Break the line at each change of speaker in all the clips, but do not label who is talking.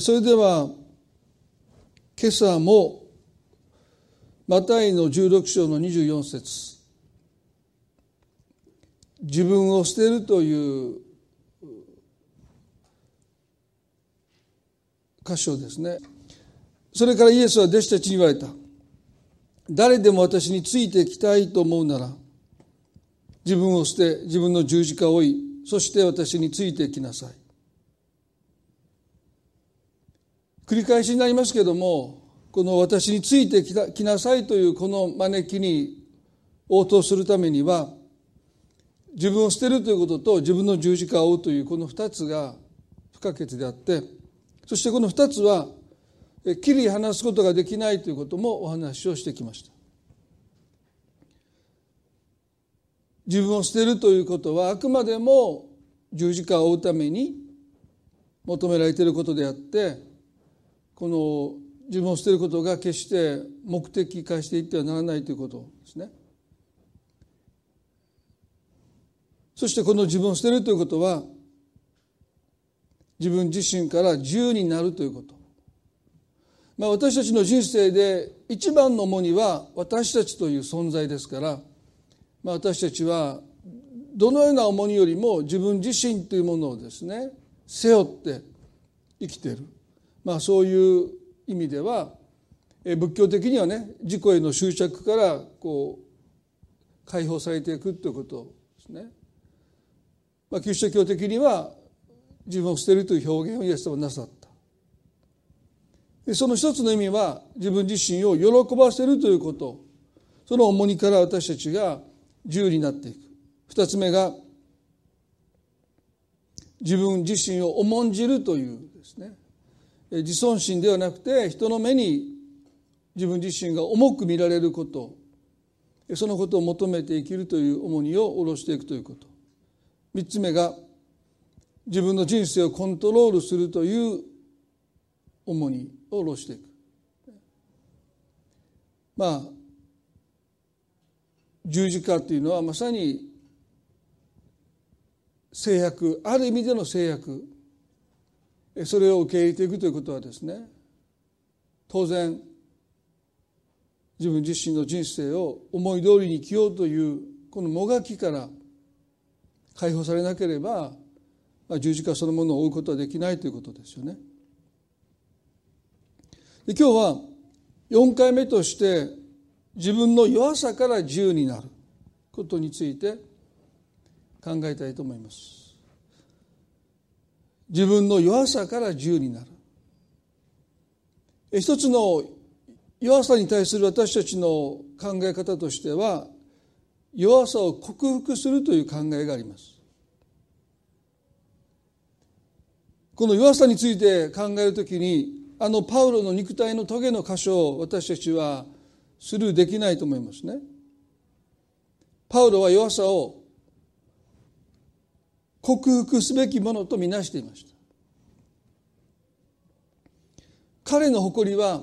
それでは今朝もマタイの16章の24節。自分を捨てるという箇所ですね。それからイエスは弟子たちに言われた。誰でも私についてきたいと思うなら自分を捨て自分の十字架を追いそして私についてきなさい。繰り返しになりますけどもこの私についてきなさいというこの招きに応答するためには自分を捨てるということと自分の十字架を追うというこの二つが不可欠であってそしてこの二つは切り離すことができないということもお話をしてきました。自分を捨てるということはあくまでも十字架を追うために求められていることであってこの自分を捨てることが決して目的化していってはならないということですね。そしてこの自分を捨てるということは自分自身から自由になるということ。まあ、私たちの人生で一番の重荷は私たちという存在ですから、まあ、私たちはどのような重荷よりも自分自身というものをですね背負って生きているまあ、そういう意味では仏教的にはね自己への執着からこう解放されていくということですね。まあ、キリスト教的には自分を捨てるという表現をイエス様はなさった。でその一つの意味は自分自身を喜ばせるということその重荷から私たちが自由になっていく二つ目が自分自身を重んじるというですね自尊心ではなくて人の目に自分自身が重く見られること。そのことを求めて生きるという重荷を下ろしていくということ。三つ目が自分の人生をコントロールするという重荷を下ろしていく。まあ十字架というのはまさに制約ある意味での制約それを受け入れていくということはですね当然自分自身の人生を思い通りに生きようというこのもがきから解放されなければ、まあ、十字架そのものを追うことはできないということですよね。で今日は4回目として自分の弱さから自由になることについて考えたいと思います。自分の弱さから自由になる。一つの弱さに対する私たちの考え方としては弱さを克服するという考えがあります。この弱さについて考えるときにあのパウロの肉体の棘の箇所を私たちはスルーできないと思いますね。パウロは弱さを克服すべきものとみなしていました。彼の誇りは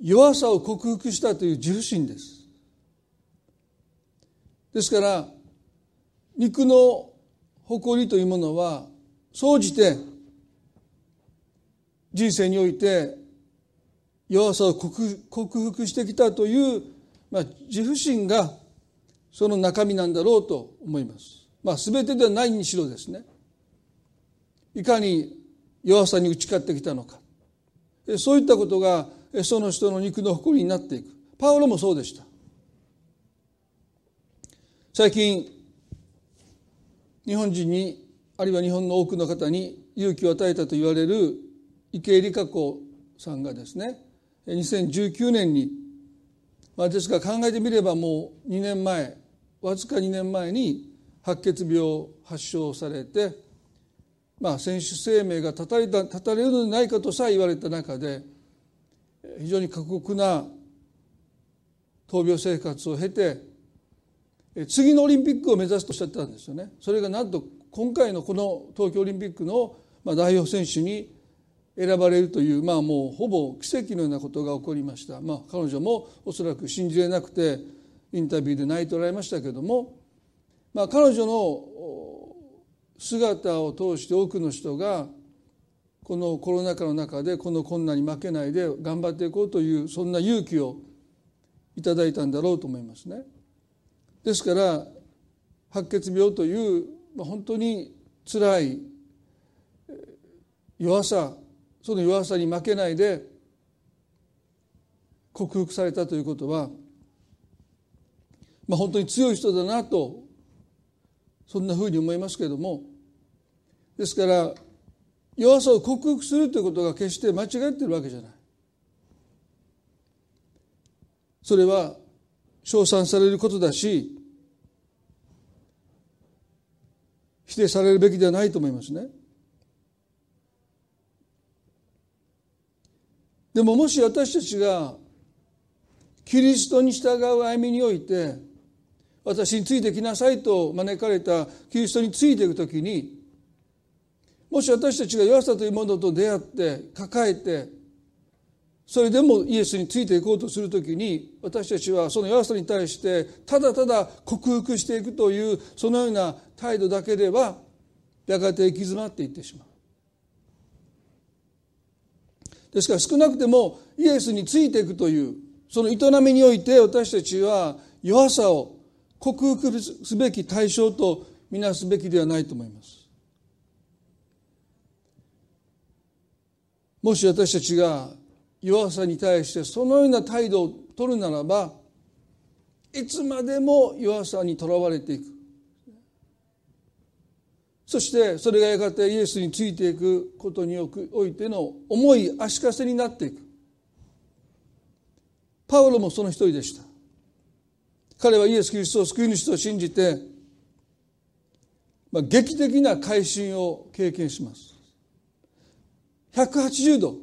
弱さを克服したという自負心です。ですから肉の誇りというものは総じて人生において弱さを克服してきたという、まあ、自負心がその中身なんだろうと思います。まあ、全てではないにしろですね。いかに弱さに打ち勝ってきたのか。そういったことがその人の肉の誇りになっていく。パウロもそうでした。最近日本人にあるいは日本の多くの方に勇気を与えたと言われる池江璃花子さんがですね2019年に、まあ、ですが考えてみればもう2年前わずか2年前に白血病を発症されて、まあ、選手生命が絶たれた絶たれるのではないかとさえ言われた中で非常に過酷な闘病生活を経て次のオリンピックを目指すとおっしゃってたんですよね。それがなんと今回のこの東京オリンピックの代表選手に選ばれるというまあもうほぼ奇跡のようなことが起こりました。まあ、彼女もおそらく信じれなくてインタビューで泣いておられましたけどもまあ、彼女の姿を通して多くの人がこのコロナ禍の中でこの困難に負けないで頑張っていこうというそんな勇気をいただいたんだろうと思いますね。ですから白血病という本当につらい弱さその弱さに負けないで克服されたということは、まあ、本当に強い人だなとそんなふうに思いますけれどもですから弱さを克服するということが決して間違ってるわけじゃない。それは称賛されることだし否定されるべきではないと思いますね。でももし私たちがキリストに従う歩みにおいて私についてきなさいと招かれたキリストについていくときにもし私たちが弱さというものと出会って抱えてそれでもイエスについていこうとするときに私たちはその弱さに対してただただ克服していくというそのような態度だけではやがて行き詰まっていってしまう。ですから少なくてもイエスについていくというその営みにおいて私たちは弱さを克服すべき対象とみなすべきではないと思います。もし私たちが弱さに対してそのような態度を取るならばいつまでも弱さにとらわれていく。そしてそれがやがてイエスについていくことにおいての重い足かせになっていく。パウロもその一人でした。彼はイエス・キリストを救い主と信じて、まあ、劇的な改心を経験します。180度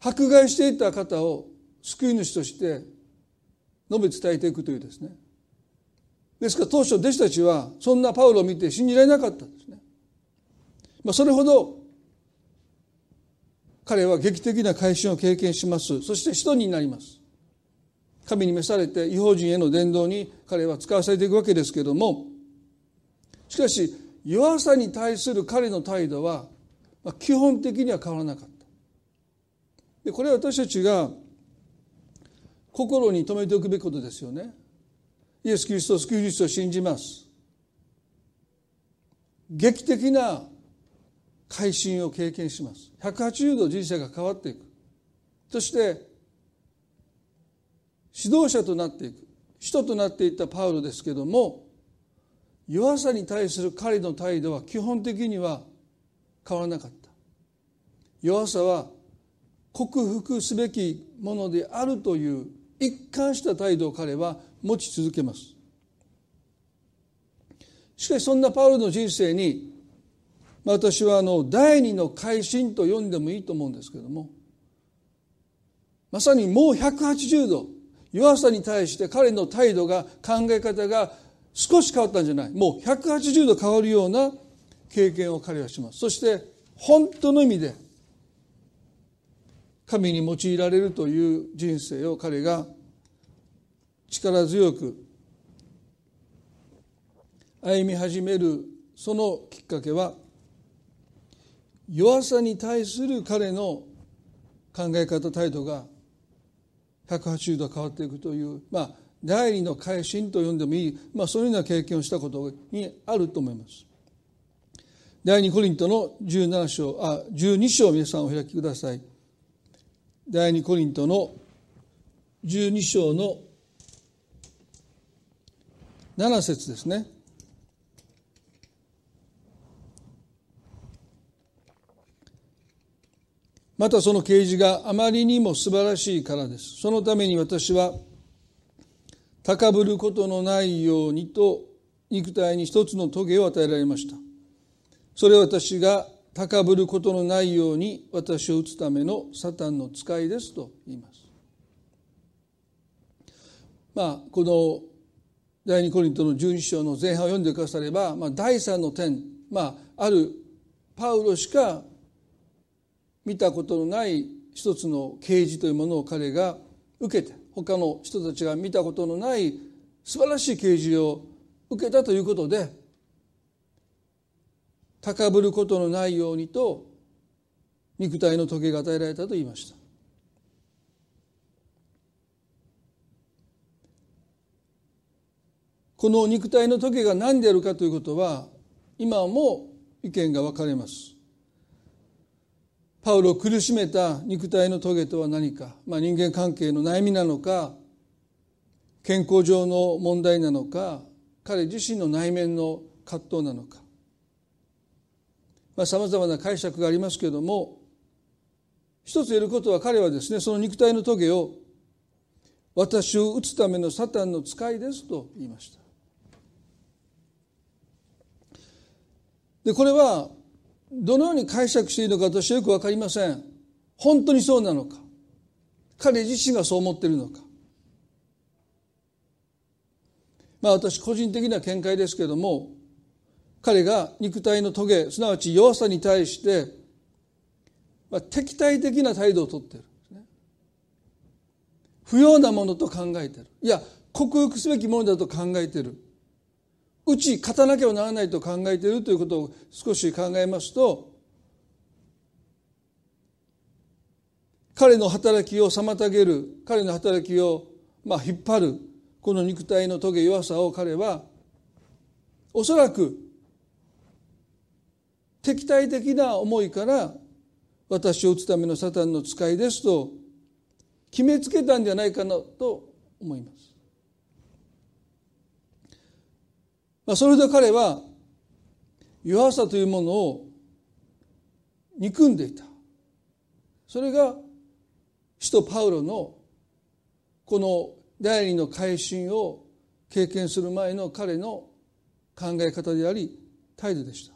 迫害していた方を救い主として述べ伝えていくというですね。ですから当初弟子たちはそんなパウロを見て信じられなかったんですね、まあ、それほど彼は劇的な改心を経験します。そして使徒になります。神に召されて違法人への伝道に彼は使わされていくわけですけどもしかし弱さに対する彼の態度は基本的には変わらなかった。でこれは私たちが心に留めておくべきことですよね。イエス・キリストを救い主と信じます。劇的な改心を経験します。180度人生が変わっていく。そして指導者となっていく。使徒となっていったパウロですけども弱さに対する彼の態度は基本的には変わらなかった。弱さは克服すべきものであるという一貫した態度を彼は持ち続けます。しかしそんなパウロの人生に私はあの第二の改心と呼んでもいいと思うんですけれどもまさにもう180度弱さに対して彼の態度が考え方が少し変わったんじゃない。もう180度変わるような経験を彼はします。そして本当の意味で神に用いられるという人生を彼が力強く歩み始めるそのきっかけは弱さに対する彼の考え方態度が180度変わっていくというまあ第二の改心と呼んでもいい、まあ、そういうような経験をしたことにあると思います。第二コリントの17章あ12章皆さんお開きください。第二コリントの12章の7節ですね。またその啓示があまりにも素晴らしいからです。そのために私は高ぶることのないようにと肉体に一つの棘を与えられました。それは私が高ぶることのないように私を打つためのサタンの使いですと言います。まあこの第二コリントの12章の前半を読んでくだされば、まあ、第三の点、まあ、あるパウロしか見たことのない一つの啓示というものを彼が受けて他の人たちが見たことのない素晴らしい啓示を受けたということで高ぶることのないようにと肉体の時計が与えられたと言いました。この肉体の時計が何であるかということは今も意見が分かれます。パウロを苦しめた肉体の棘とは何か、まあ、人間関係の悩みなのか健康上の問題なのか彼自身の内面の葛藤なのか。さまざ、まな解釈がありますけれども一つ言えることは彼はですねその肉体の棘を私を打つためのサタンの使いですと言いました。でこれはどのように解釈していいのか私はよく分かりません。本当にそうなのか。彼自身がそう思っているのか。まあ私個人的な見解ですけれども彼が肉体のトゲすなわち弱さに対して、まあ、敵対的な態度をとっている。不要なものと考えている。いや克服すべきものだと考えている。打ち勝たなきゃならないと考えているということを少し考えますと彼の働きを妨げる彼の働きをまあ引っ張るこの肉体のトゲ弱さを彼はおそらく敵対的な思いから私を打つためのサタンの使いですと決めつけたんじゃないかなと思います。まあ、それで彼は弱さというものを憎んでいた。それが使徒パウロのこの第二の改心を経験する前の彼の考え方であり態度でした。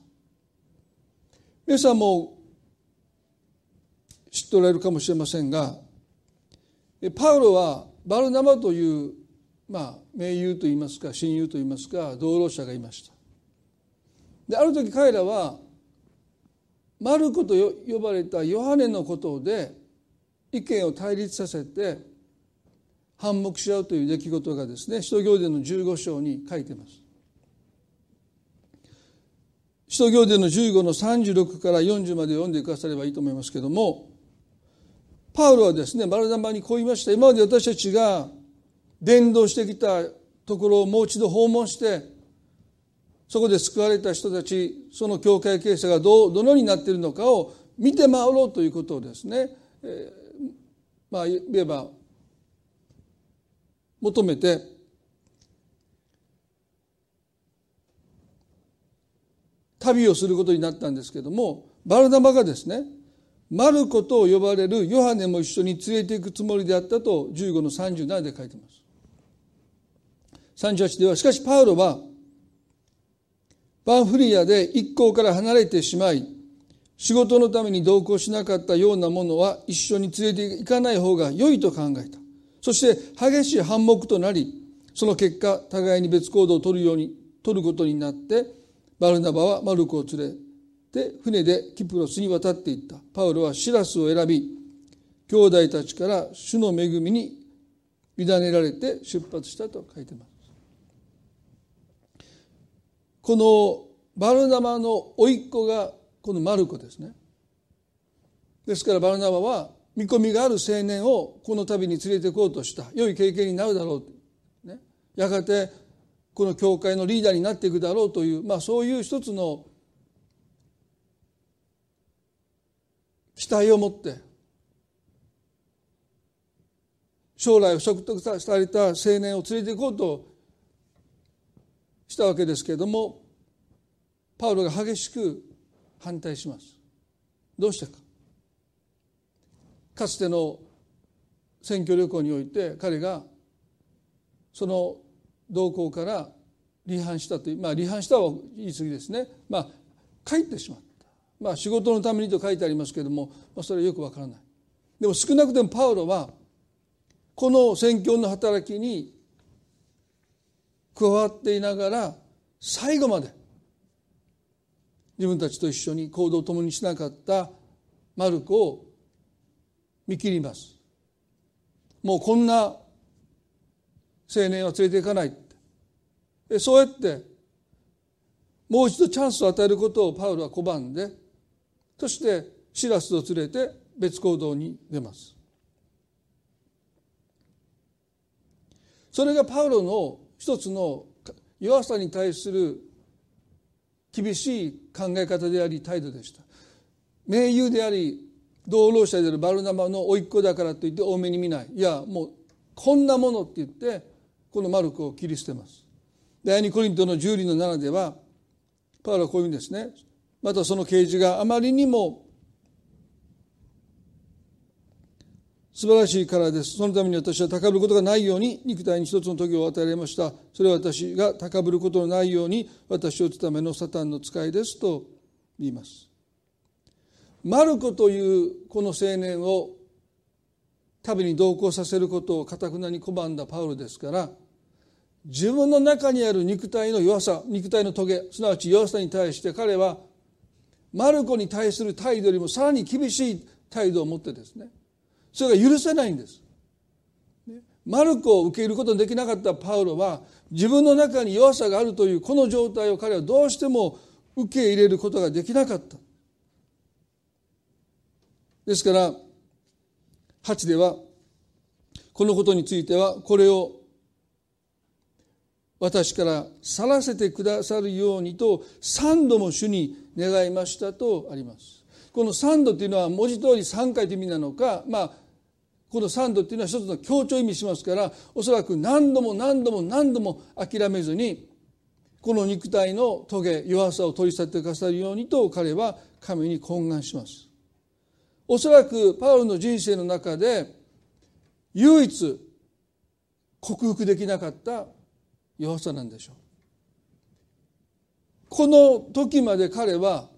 皆さんも知っておられるかもしれませんがパウロはバルナバというまあ盟友といいますか親友といいますか同労者がいました。である時彼らはマルコと呼ばれたヨハネのことで意見を対立させて反目し合うという出来事がですね使徒行伝の15章に書いてます。使徒行伝の15の36から40まで読んでくださればいいと思いますけどもパウロはですねバルナバにこう言いました。今まで私たちが伝道してきたところをもう一度訪問してそこで救われた人たちその教会形成がどどのようになっているのかを見て回ろうということをですね、えー、まあ言えば求めて旅をすることになったんですけどもバルナバがですねマルコと呼ばれるヨハネも一緒に連れていくつもりであったと15の37で書いてます。38ではしかしパウロはパンフリアで一行から離れてしまい仕事のために同行しなかったようなものは一緒に連れて行かない方が良いと考えた。そして激しい反目となりその結果互いに別行動を取るように取ることになってバルナバはマルコを連れて船でキプロスに渡っていった。パウロはシラスを選び兄弟たちから主の恵みに委ねられて出発したと書いています。このバルナバの甥っ子がこのマルコですね。ですからバルナバは見込みがある青年をこの旅に連れて行こうとした。良い経験になるだろう、ね、やがてこの教会のリーダーになっていくだろうという、まあ、そういう一つの期待を持って将来を獲得された青年を連れて行こうとしたわけですけれどもパウロが激しく反対します。どうしてか。かつての選挙旅行において彼がその動向から離反したというまあ離反したは言い過ぎですね。まあ帰ってしまった。まあ仕事のためにと書いてありますけれども、まあ、それはよくわからない。でも少なくともパウロはこの宣教の働きに加わっていながら最後まで自分たちと一緒に行動を共にしなかったマルコを見切ります。もうこんな青年は連れていかない。そうやってもう一度チャンスを与えることをパウロは拒んでそしてシラスを連れて別行動に出ます。それがパウロの一つの弱さに対する厳しい考え方であり態度でした。盟友であり同労者であるバルナマの甥っ子だからといって多めに見ない。いやもうこんなものって言ってこのマルコを切り捨てます。第二コリントの十里の7ではパウロはこういうんですね。またその啓示があまりにも素晴らしいからです。そのために私は高ぶることがないように肉体に一つの時を与えられました。それは私が高ぶることのないように私を打つためのサタンの使いですと言います。マルコというこの青年を旅に同行させることをかたくなに拒んだパウロですから自分の中にある肉体の弱さ肉体のトゲすなわち弱さに対して彼はマルコに対する態度よりもさらに厳しい態度を持ってですねそれが許せないんです。マルコを受け入れることのできなかったパウロは自分の中に弱さがあるというこの状態を彼はどうしても受け入れることができなかった。ですから8ではこのことについてはこれを私から去らせてくださるようにと3度も主に願いましたとあります。この3度というのは文字通り3回という意味なのかまあこの3度っていうのは一つの強調を意味しますからおそらく何度も何度も何度も諦めずにこの肉体のトゲ弱さを取り去ってくださるようにと彼は神に懇願します。おそらくパウロの人生の中で唯一克服できなかった弱さなんでしょう。この時まで彼は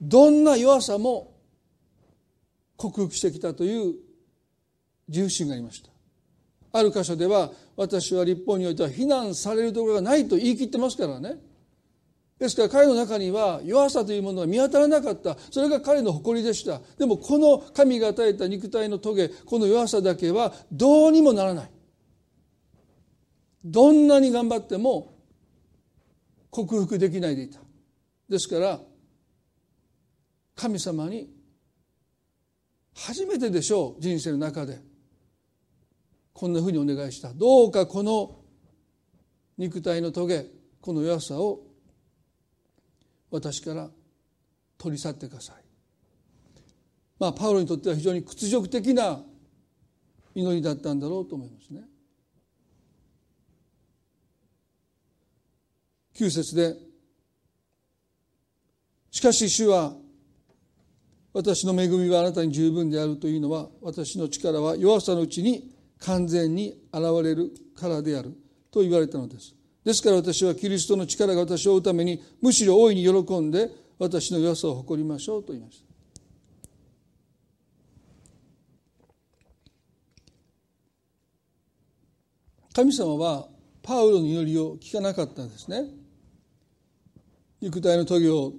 どんな弱さも克服してきたという重心がありました。ある箇所では私は立法においては非難されるところがないと言い切ってますからね。ですから彼の中には弱さというものが見当たらなかった。それが彼の誇りでした。でもこの神が与えた肉体のトゲこの弱さだけはどうにもならない。どんなに頑張っても克服できないでいた。ですから神様に初めてでしょう人生の中で。こんなふうにお願いした。どうかこの肉体のトゲこの弱さを私から取り去ってください。まあパウロにとっては非常に屈辱的な祈りだったんだろうと思いますね。9節でしかし主は私の恵みはあなたに十分であるというのは私の力は弱さのうちに完全に現れるからである。と言われたのです。ですから私はキリストの力が私を追うためにむしろ大いに喜んで私の良さを誇りましょうと言いました。神様はパウロの祈りを聞かなかったんですね。肉体の棘を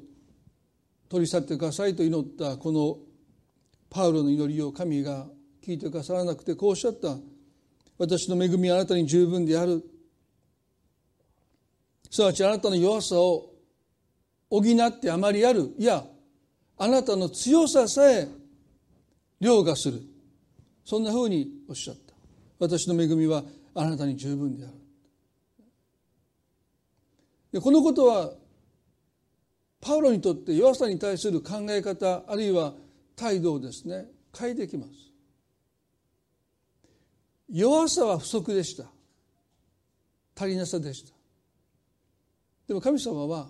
取り去ってくださいと祈ったこのパウロの祈りを神が聞いてくださらなくてこうおっしゃった。私の恵みはあなたに十分である。すなわちあなたの弱さを補ってあまりある。いやあなたの強ささえ凌駕する。そんなふうにおっしゃった。私の恵みはあなたに十分である。でこのことはパウロにとって弱さに対する考え方あるいは態度をですね。変えてきます。弱さは不足でした。足りなさでした。でも神様は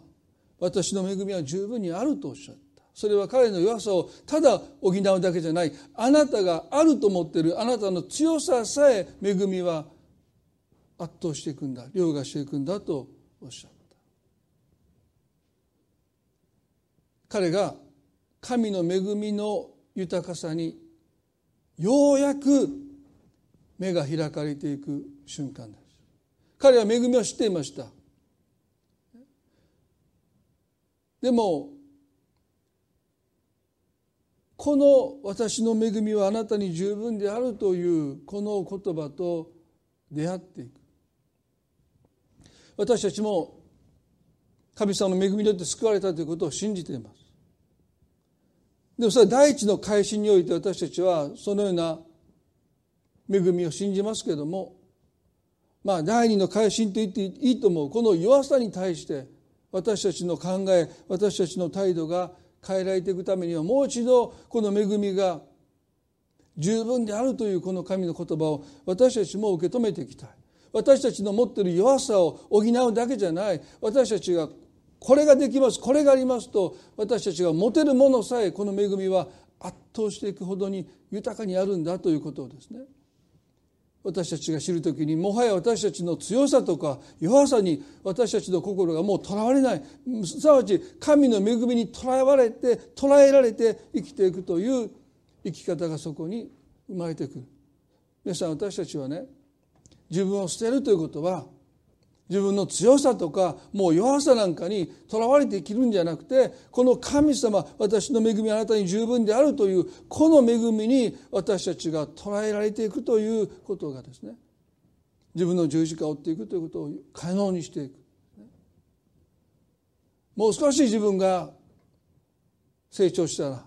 私の恵みは十分にあるとおっしゃった。それは彼の弱さをただ補うだけじゃない。あなたがあると思っているあなたの強ささえ恵みは圧倒していくんだ。凌駕していくんだとおっしゃった。彼が神の恵みの豊かさにようやく目が開かれていく瞬間です彼は恵みを知っていました。でもこの私の恵みはあなたに十分であるというこの言葉と出会っていく。私たちも神様の恵みによって救われたということを信じています。でもそれは第一の改心において私たちはそのような恵みを信じますけどもまあ第二の改心と言っていいと思う。この弱さに対して私たちの考え私たちの態度が変えられていくためにはもう一度この恵みが十分であるというこの神の言葉を私たちも受け止めていきたい。私たちの持っている弱さを補うだけじゃない。私たちがこれができますこれがありますと私たちが持てるものさえこの恵みは圧倒していくほどに豊かにあるんだということをですね私たちが知る時にもはや私たちの強さとか弱さに私たちの心がもうとらわれない。すなわち神の恵みにとらわれてとらえられて生きていくという生き方がそこに生まれてくる。皆さん私たちはね自分を捨てるということは自分の強さとかもう弱さなんかにとらわれて生きるんじゃなくてこの神様私の恵みあなたに十分であるというこの恵みに私たちが捉えられていくということがですね。自分の十字架を追っていくということを可能にしていく。もう少し自分が成長したら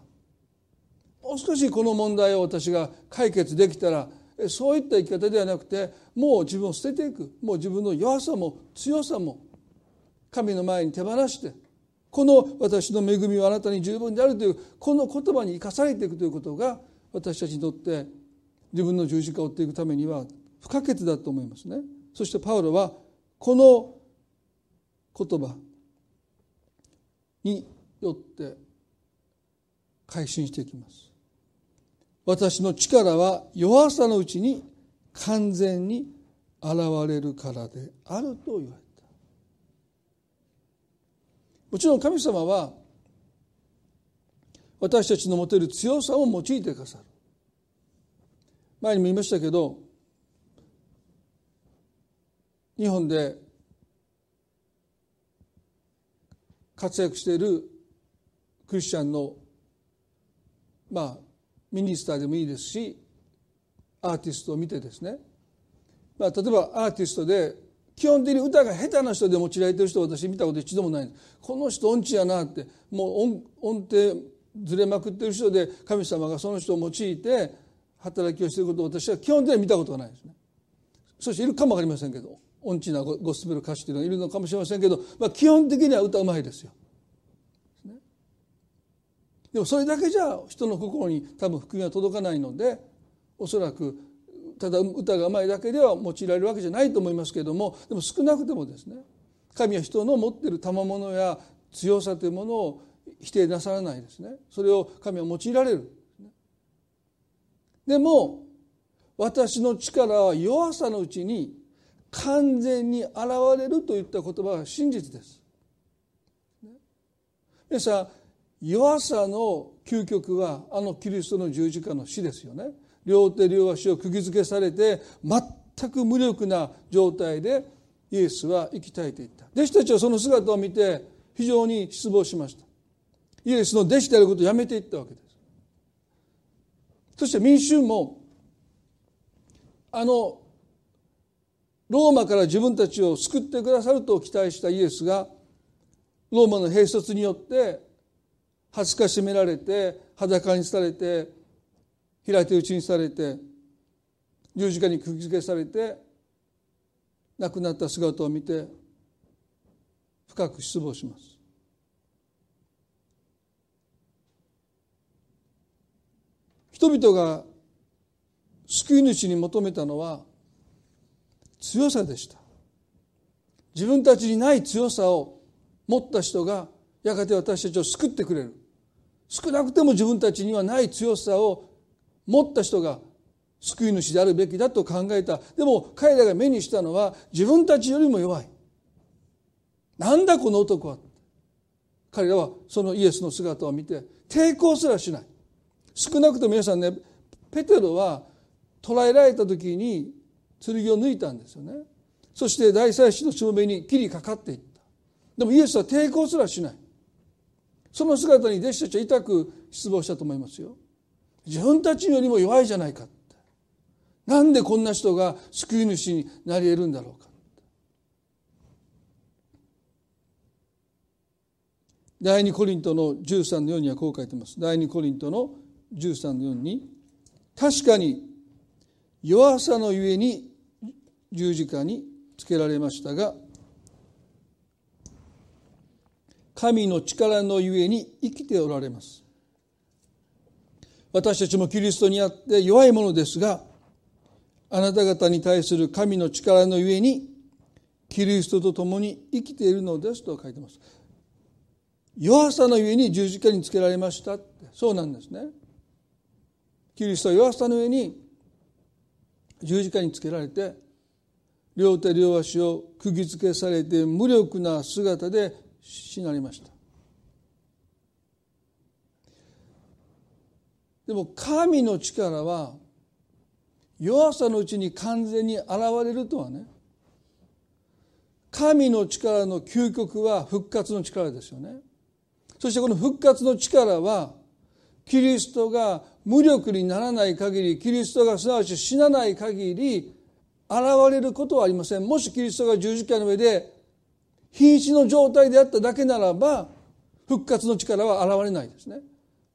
もう少しこの問題を私が解決できたらそういった生き方ではなくてもう自分を捨てていくもう自分の弱さも強さも神の前に手放してこの私の恵みはあなたに十分であるというこの言葉に生かされていくということが私たちにとって自分の十字架を追っていくためには不可欠だと思いますね。そしてパウロはこの言葉によって改心していきます。私の力は弱さのうちに完全に現れるからであると言われたもちろん神様は私たちの持てる強さを用いてくださる。前にも言いましたけど日本で活躍しているクリスチャンのまあミニスターでもいいですしアーティストを見てですね、まあ、例えばアーティストで基本的に歌が下手な人で用いられてる人を私見たこと一度もない。この人音痴やなってもう音程ずれまくってる人で神様がその人を用いて働きをしていることを私は基本的には見たことがないですね。そしているかも分かりませんけど音痴なゴスペル歌手っていうのがいるのかもしれませんけど、まあ、基本的には歌うまいですよ。でもそれだけじゃ人の心に多分福音は届かないのでおそらくただ歌がうまいだけでは用いられるわけじゃないと思いますけれどもでも少なくてもですね神は人の持っている賜物や強さというものを否定なさらないですね。それを神は用いられる。でも私の力は弱さのうちに完全に現れるといった言葉は真実です。皆さん弱さの究極はあのキリストの十字架の死ですよね。両手両足を釘付けされて全く無力な状態でイエスは生き絶えていった。弟子たちはその姿を見て非常に失望しました。イエスの弟子であることをやめていったわけです。そして民衆もあのローマから自分たちを救ってくださると期待したイエスがローマの兵卒によって恥ずかしめられて裸にされて平手打ちにされて十字架に釘付けされて亡くなった姿を見て深く失望します。人々が救い主に求めたのは強さでした自分たちにない強さを持った人がやがて私たちを救ってくれる少なくても自分たちにはない強さを持った人が救い主であるべきだと考えた。でも彼らが目にしたのは自分たちよりも弱い。なんだこの男は。彼らはそのイエスの姿を見て抵抗すらしない。少なくとも皆さんねペテロは捕らえられた時に剣を抜いたんですよね。そして大祭司の証明に切りかかっていった。でもイエスは抵抗すらしない。その姿に弟子たちは痛く失望したと思いますよ。自分たちよりも弱いじゃないかって。なんでこんな人が救い主になり得るんだろうか第2コリントの13の4にはこう書いてます。第2コリントの13の4に確かに弱さのゆえに十字架につけられましたが神の力のゆえに生きておられます。私たちもキリストにあって弱いものですがあなた方に対する神の力のゆえにキリストと共に生きているのですと書いてます。弱さのゆえに十字架につけられましたって。そうなんですね。キリストは弱さの上に十字架につけられて両手両足を釘付けされて無力な姿で死なれました。でも神の力は弱さのうちに完全に現れるとはね。神の力の究極は復活の力ですよね。そしてこの復活の力はキリストが無力にならない限りキリストがすなわち死なない限り現れることはありません。もしキリストが十字架の上で瀕死の状態であっただけならば復活の力は現れないですね。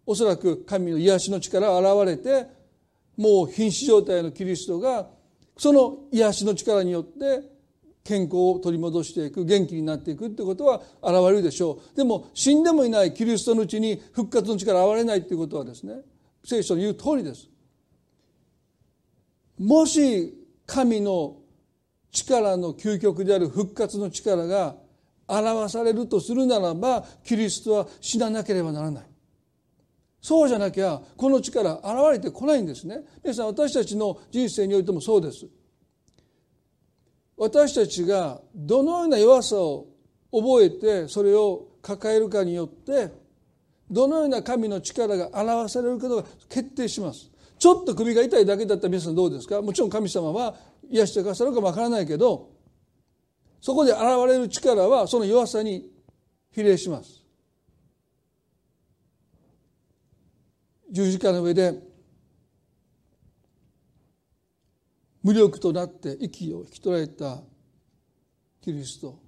おそらく神の癒しの力は現れてもう瀕死状態のキリストがその癒しの力によって健康を取り戻していく元気になっていくってことは現れるでしょう。でも死んでもいないキリストのうちに復活の力現れないっていうことはですね聖書の言う通りです。もし神の力の究極である復活の力が表されるとするならばキリストは死ななければならない。そうじゃなきゃこの力現れてこないんですね。皆さん私たちの人生においてもそうです。私たちがどのような弱さを覚えてそれを抱えるかによってどのような神の力が表されることが決定します。ちょっと首が痛いだけだったら皆さんどうですか？もちろん神様は癒してくださるかもわからないけどそこで現れる力はその弱さに比例します。十字架の上で無力となって息を引き取られたキリスト。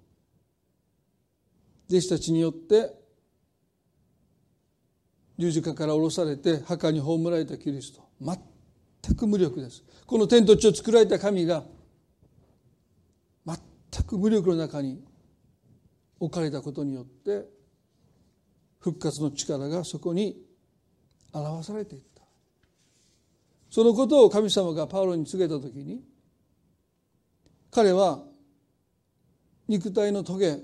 弟子たちによって十字架から下ろされて墓に葬られたキリスト。全く無力です。この天と地を作られた神がく無力の中に置かれたことによって復活の力がそこに表されていった。そのことを神様がパウロに告げた時に彼は肉体の棘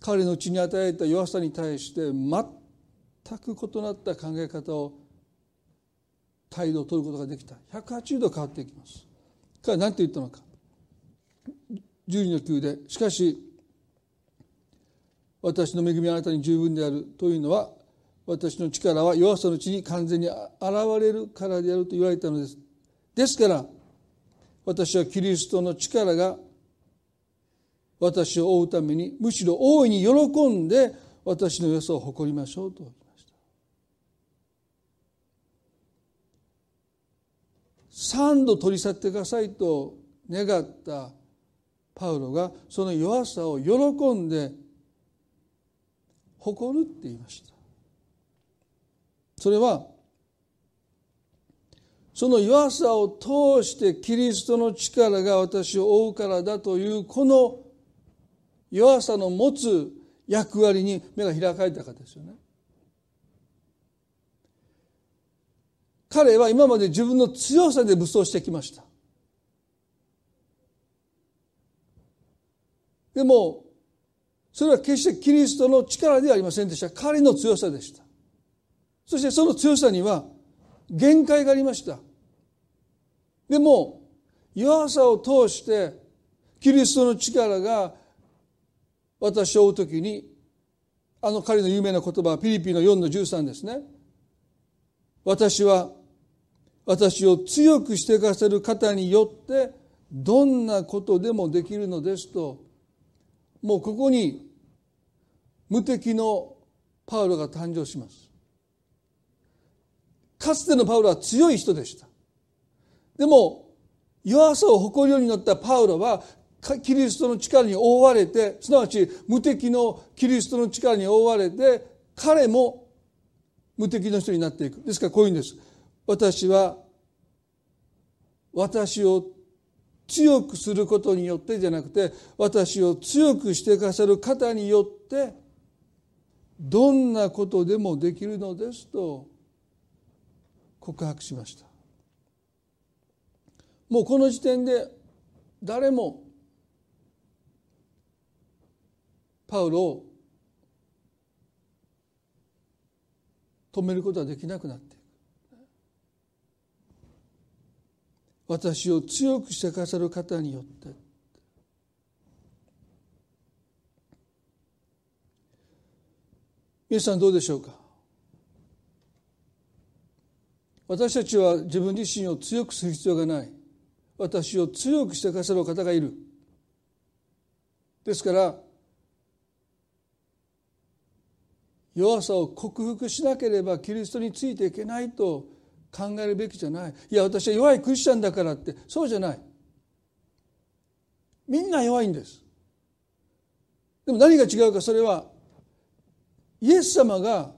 彼のうちに与えた弱さに対して全く異なった考え方を態度を取ることができた。180度変わっていきます。彼は何て言ったのか。12の9でしかし私の恵みはあなたに十分であるというのは私の力は弱さのうちに完全に現れるからであると言われたのです。ですから私はキリストの力が私を追うためにむしろ大いに喜んで私の良さを誇りましょうと言いました。三度取り去ってくださいと願ったパウロがその弱さを喜んで誇るって言いましたそれはその弱さを通してキリストの力が私を追うからだというこの弱さの持つ役割に目が開かれたかですよね。彼は今まで自分の強さで武装してきました。でもそれは決してキリストの力ではありませんでした。彼の強さでした。そしてその強さには限界がありました。でも弱さを通してキリストの力が私を追う時にあの彼の有名な言葉はピリピの4の13ですね。私は私を強くしていかせる方によってどんなことでもできるのですともうここに無敵のパウロが誕生します。かつてのパウロは強い人でした。でも弱さを誇るようになったパウロはキリストの力に覆われてすなわち無敵のキリストの力に覆われて彼も無敵の人になっていく。ですからこういうんです。私は私を強くすることによってじゃなくて私を強くしてくださる方によってどんなことでもできるのですと告白しました。もうこの時点で誰もパウロを止めることはできなくなっていく私を強くしてくださる方によって。皆さんどうでしょうか？私たちは自分自身を強くする必要がない。私を強くしてくださる方がいる。ですから弱さを克服しなければキリストについていけないと考えるべきじゃない。いや私は弱いクリスチャンだからって。そうじゃない。みんな弱いんです。でも何が違うかそれはイエス様が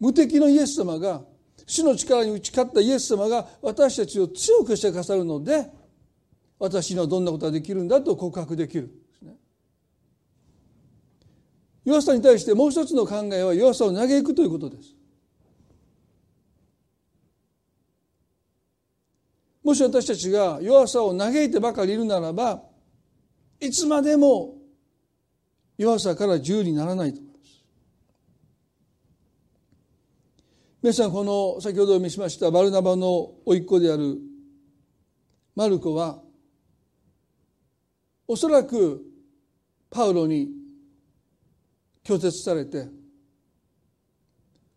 無敵のイエス様が死の力に打ち勝ったイエス様が私たちを強くしてくださるので私にはどんなことができるんだと告白できる。弱さに対してもう一つの考えは弱さを嘆くということです。もし私たちが弱さを嘆いてばかりいるならばいつまでも弱さから自由にならないと思います。皆さんこの先ほどお見せしましたバルナバの甥っ子であるマルコはおそらくパウロに拒絶されて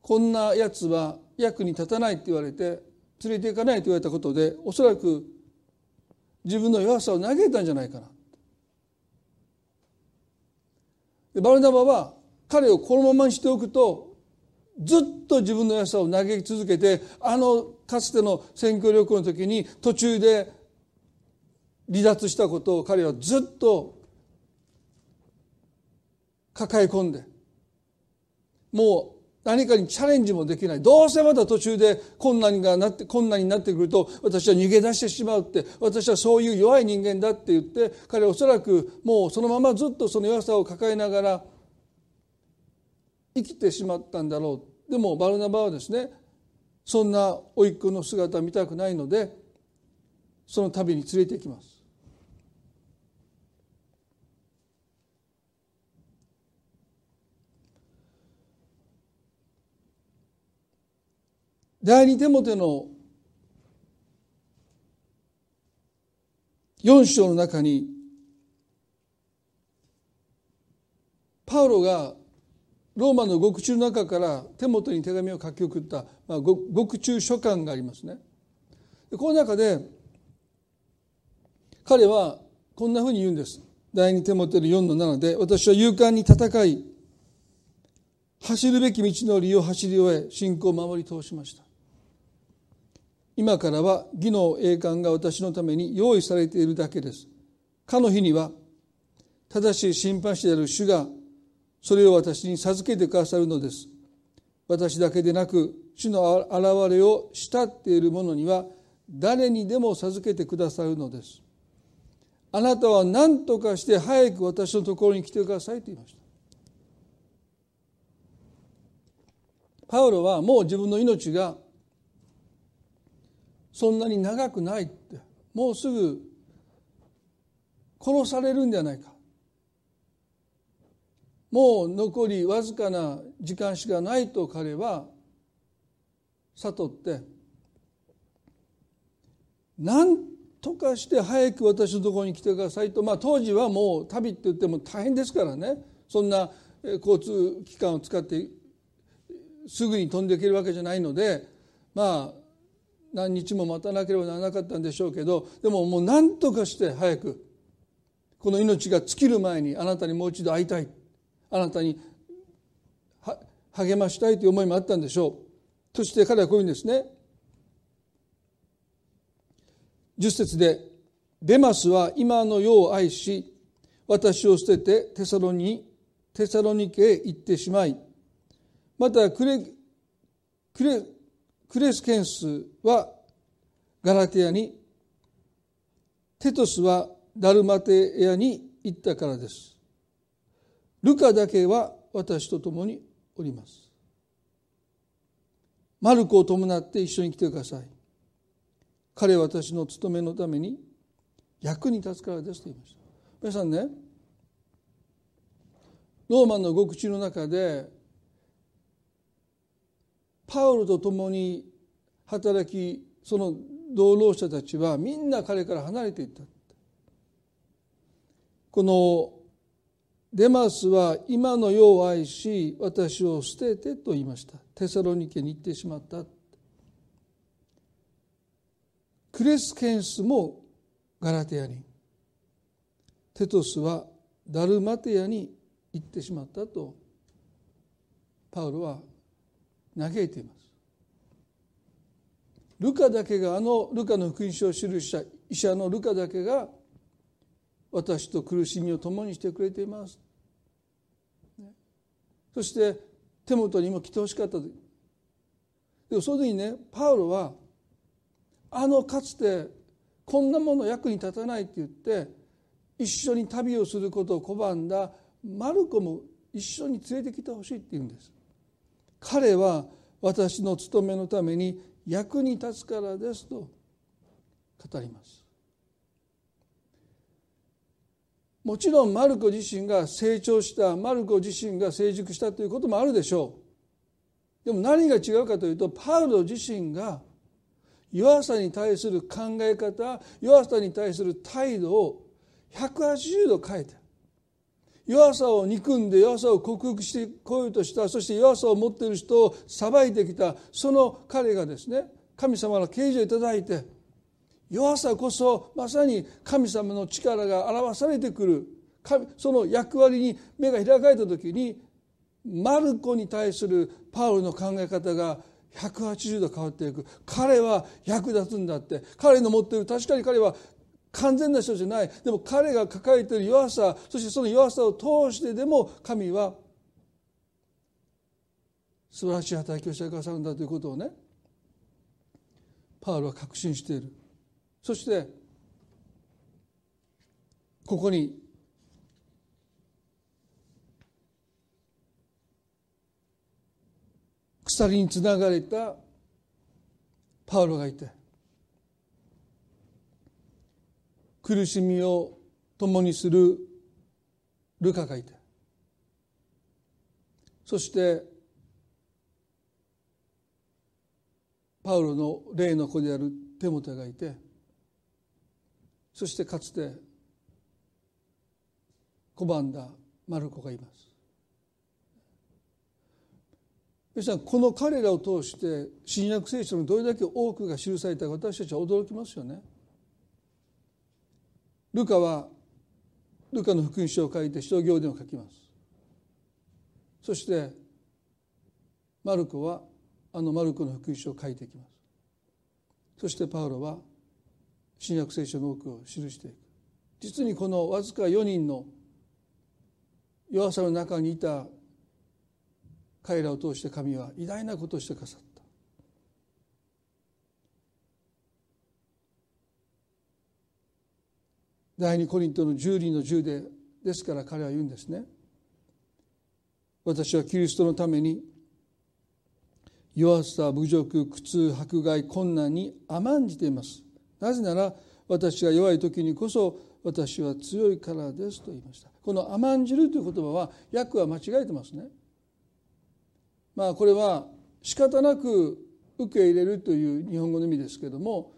こんなやつは役に立たないって言われて連れて行かないと言われたことでおそらく自分の弱さを嘆いたんじゃないかな。でバルナバは彼をこのままにしておくとずっと自分の弱さを嘆き続けてあのかつての選挙旅行の時に途中で離脱したことを彼はずっと抱え込んでもう何かにチャレンジもできない。どうせまた途中で困難がなって困難になってくると私は逃げ出してしまうって私はそういう弱い人間だって言って彼はおそらくもうそのままずっとその弱さを抱えながら生きてしまったんだろう。でもバルナバはですねそんな甥っ子の姿見たくないのでその旅に連れて行きます。第二手モての4章の中にパウロがローマの獄中の中から手元に手紙を書き送った、まあ、獄中書簡がありますね。この中で彼はこんなふうに言うんです。第二手元の4の7で私は勇敢に戦い走るべき道のりを走り終え信仰を守り通しました。今からは義の栄冠が私のために用意されているだけです。かの日には正しい審判師である主がそれを私に授けてくださるのです。私だけでなく主の現れを慕っている者には誰にでも授けてくださるのです。あなたは何とかして早く私のところに来てくださいと言いました。パウロはもう自分の命がそんなに長くないって。もうすぐ殺されるんじゃないか。もう残りわずかな時間しかないと彼は悟って何とかして早く私のところに来てくださいと、まあ、当時はもう旅って言っても大変ですからね。そんな交通機関を使ってすぐに飛んでいけるわけじゃないのでまあ何日も待たなければならなかったんでしょうけどでももう何とかして早くこの命が尽きる前にあなたにもう一度会いたい。あなたに励ましたいという思いもあったんでしょう。そして彼はこういうんですね。10節で「デマスは今の世を愛し私を捨ててテサロニテサロニケへ行ってしまいまたクレクレクレスケンスはガラテヤにテトスはダルマテヤに行ったからです。ルカだけは私と共におります。マルコを伴って一緒に来てください。彼は私の務めのために役に立つからですと言いました。皆さんねローマの獄地の中でパウロと共に働きその同労者たちはみんな彼から離れていった。このデマスは今の世を愛し私を捨ててと言いました。テサロニケに行ってしまった。クレスケンスもガラテヤに。テトスはダルマテヤに行ってしまったと。パウロは嘆いています。ルカだけがあのルカの福音書を記した医者のルカだけが私と苦しみを共にしてくれています、そして手元にも来てほしかった。でもその時にねパウロはあのかつてこんなもの役に立たないって言って一緒に旅をすることを拒んだマルコも一緒に連れてきてほしいって言うんです。彼は私の務めのために役に立つからですと語ります。もちろんマルコ自身が成長したマルコ自身が成熟したということもあるでしょう。でも何が違うかというとパウロ自身が弱さに対する考え方弱さに対する態度を180度変えて弱さを憎んで弱さを克服してこようとしたそして弱さを持っている人を裁いてきたその彼がですね神様の啓示をいただいて弱さこそまさに神様の力が表されてくる。その役割に目が開かれた時にマルコに対するパウロの考え方が180度変わっていく。彼は役立つんだって。彼の持っている確かに彼は完全な人じゃない。でも彼が抱えている弱さそしてその弱さを通してでも神は素晴らしい働きをしてくださるんだということをねパウロは確信している。そしてここに鎖につながれたパウロがいて苦しみを共にするルカがいてそしてパウロの霊の子であるテモテがいてそしてかつて拒んだマルコがいます皆さんこの彼らを通して新約聖書のどれだけ多くが記されたか私たちは驚きますよね。ルカはルカの福音書を書いて使徒行伝を書きます。そしてマルコはあのマルコの福音書を書いていきます。そしてパウロは新約聖書の多くを記していく。実にこのわずか4人の弱さの中にいた彼らを通して神は偉大なことをしてくださった。第二コリントの十人の十でですから彼は言うんですね。私はキリストのために弱さ侮辱苦痛迫害困難に甘んじています。なぜなら私が弱い時にこそ私は強いからですと言いました。この甘んじるという言葉は訳は間違えてますね。まあこれは仕方なく受け入れるという日本語の意味ですけれども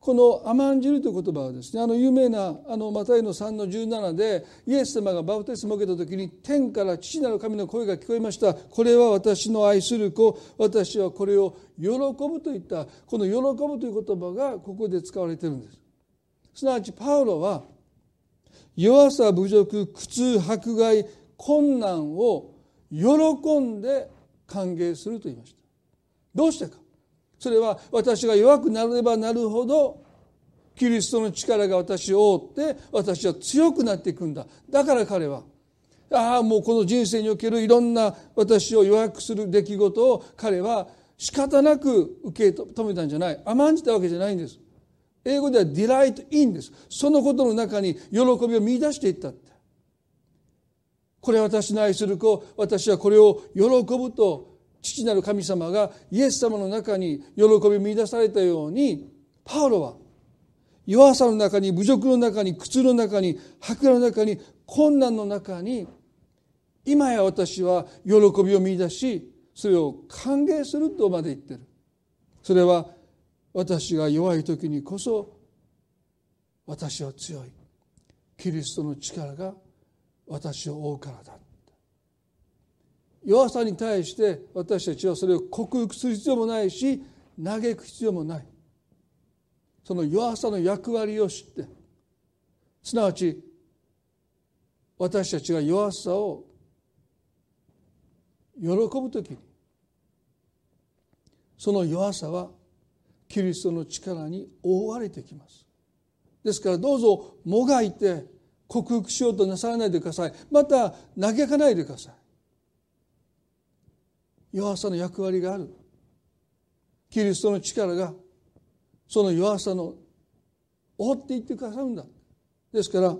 この甘んじるという言葉はですねあの有名なあのマタイの3の17でイエス様がバプテスマを受けた時に天から父なる神の声が聞こえました。これは私の愛する子。私はこれを喜ぶといった。この喜ぶという言葉がここで使われているんです。すなわちパウロは弱さ侮辱苦痛迫害困難を喜んで歓迎すると言いました。どうしてか。それは私が弱くなればなるほどキリストの力が私を覆って私は強くなっていくんだ。だから彼はああもうこの人生におけるいろんな私を予約する出来事を彼は仕方なく受け止めたんじゃない。甘んじたわけじゃないんです。英語では delight in です。そのことの中に喜びを見出していったって。これ私の愛する子私はこれを喜ぶと父なる神様がイエス様の中に喜びを見出されたようにパウロは弱さの中に侮辱の中に苦痛の中に迫害の中に困難の中に今や私は喜びを見出しそれを歓迎するとまで言ってる。それは私が弱い時にこそ私は強い。キリストの力が私を追うからだ。弱さに対して私たちはそれを克服する必要もないし嘆く必要もない。その弱さの役割を知って。すなわち私たちが弱さを喜ぶ時にその弱さはキリストの力に覆われてきます。ですからどうぞもがいて克服しようとなさらないでください。また嘆かないでください。弱さの役割がある。キリストの力がその弱さの覆っていってくださるんだ。ですから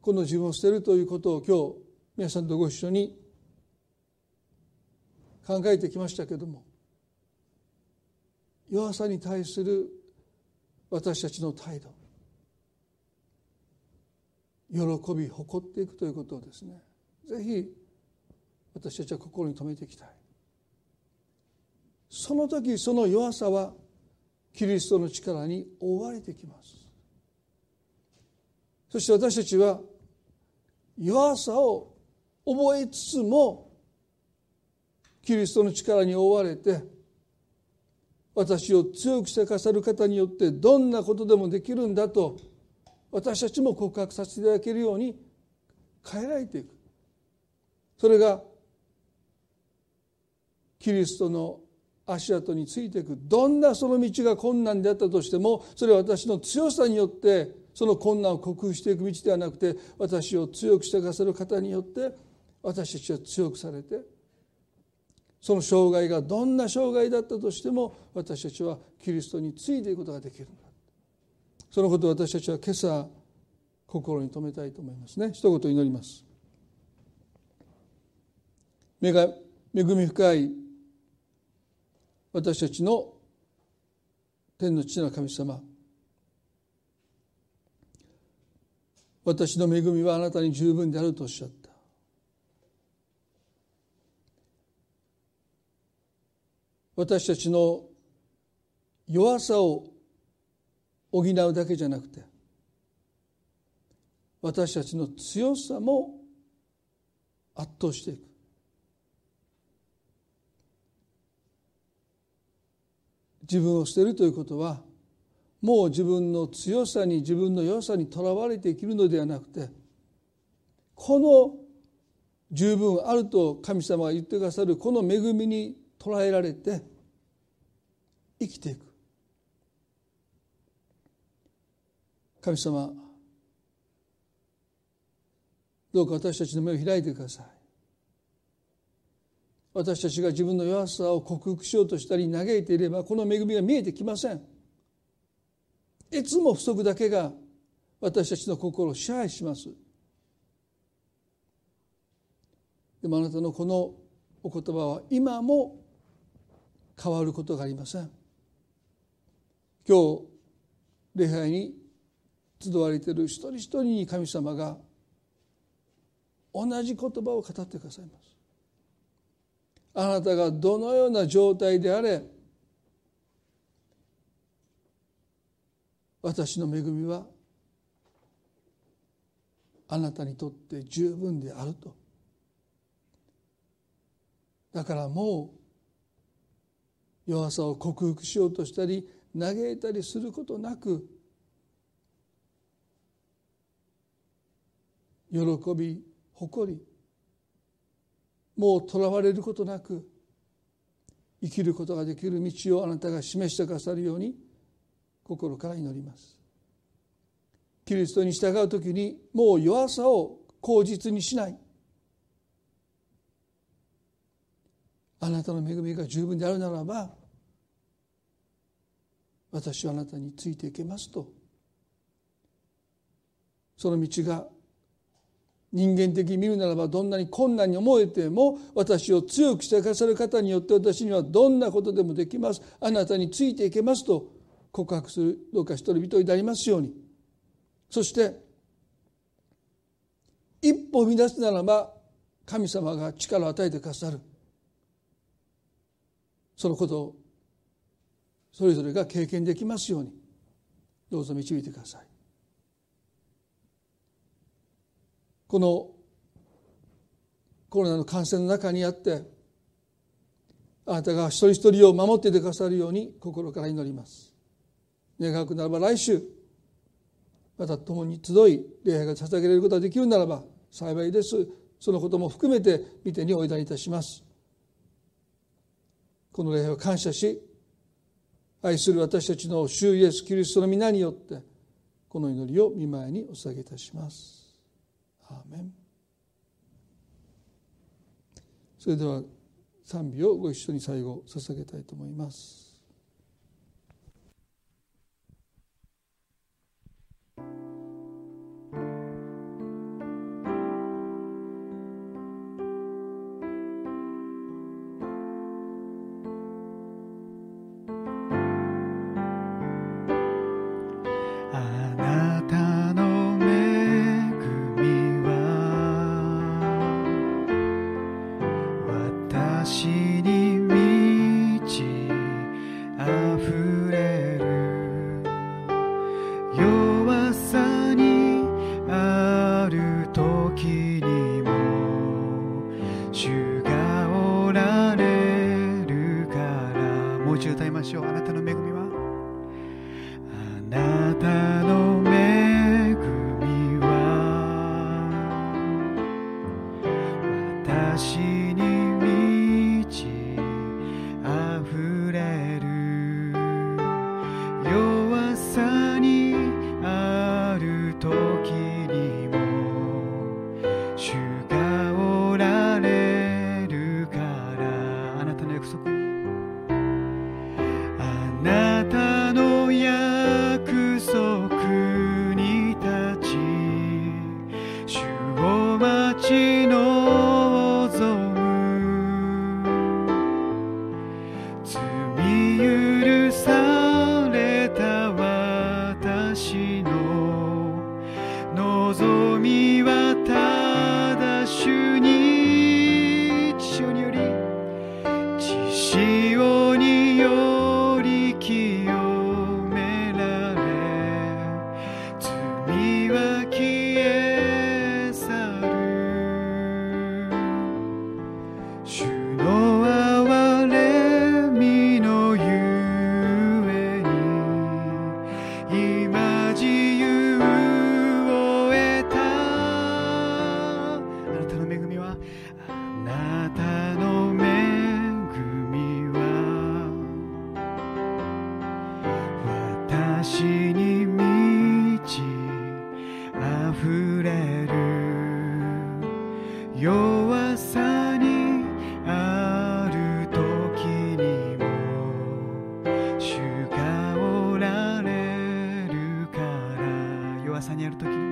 この自分を捨てるということを今日皆さんとご一緒に考えてきましたけども弱さに対する私たちの態度喜び誇っていくということをですねぜひ私たちは心に留めていきたい。その時その弱さはキリストの力に覆われてきます。そして私たちは弱さを覚えつつもキリストの力に覆われて私を強くしてくださる方によってどんなことでもできるんだと私たちも告白させていただけるように変えられていく。それがキリストの足跡についていく。どんなその道が困難であったとしてもそれは私の強さによってその困難を克服していく道ではなくて私を強くしてくださる方によって私たちは強くされてその障害がどんな障害だったとしても私たちはキリストについていくことができるんだ。そのことを私たちは今朝心に留めたいと思いますね。一言祈ります。恵み深い私たちの天の父の神様。私の恵みはあなたに十分であるとおっしゃった。私たちの弱さを補うだけじゃなくて私たちの強さも圧倒していく。自分を捨てるということはもう自分の強さに自分の良さにとらわれて生きるのではなくてこの十分あると神様が言ってくださるこの恵みに捉えられて生きていく。神様どうか私たちの目を開いてください。私たちが自分の弱さを克服しようとしたり嘆いていればこの恵みが見えてきません。いつも不足だけが私たちの心を支配します。でもあなたのこのお言葉は今も変わることがありません。今日礼拝に集われている一人一人に神様が同じ言葉を語ってくださいます。あなたがどのような状態であれ私の恵みはあなたにとって十分であると。だからもう弱さを克服しようとしたり嘆いたりすることなく喜び誇りもうとらわれることなく生きることができる道をあなたが示してくださるように
心から祈ります。キリストに従う時にもう弱さを口実にしない。あなたの恵みが十分であるならば私はあなたについていけますと。その道が人間的に見るならばどんなに困難に思えても私を強くしてくださる方によって私にはどんなことでもできます。あなたについていけますと告白するどうか一人一人でありますように。そして一歩踏み出すならば神様が力を与えてくださる。そのことをそれぞれが経験できますようにどうぞ導いてください。このコロナの感染の中にあってあなたが一人一人を守っていてくださるように心から祈ります。願うならば来週また共に集い礼拝が捧げられることができるならば幸いです。そのことも含めて見てにお願いいたします。この礼拝を感謝し愛する私たちの主イエス・キリストの皆によってこの祈りを見舞いにお捧げいたします。それでは賛美をご一緒に最後捧げたいと思います。ふれる。弱さにある時にも主がおられるから弱さにある時にも。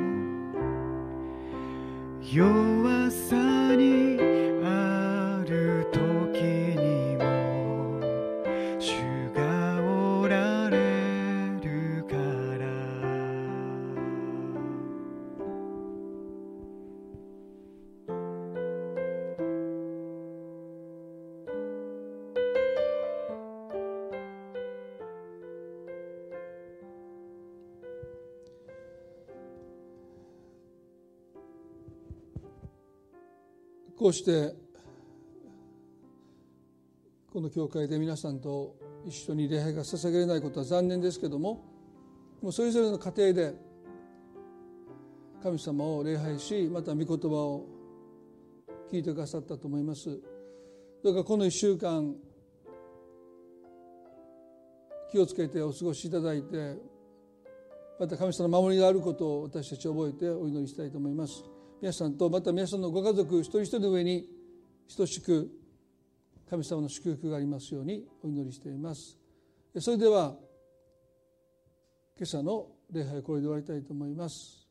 こうしてこの教会で皆さんと一緒に礼拝が捧げられないことは残念ですけどももうそれぞれの家庭で神様を礼拝しまた御言葉を聞いてくださったと思います。どうかこの1週間
気をつけてお過ごしいただいてまた神様の守りがあることを私たち覚えてお祈りしたいと思います。皆さんとまた皆さんのご家族一人一人の上に等しく神様の祝福がありますようにお祈りしています。それでは今朝の礼拝これで終わりたいと思います。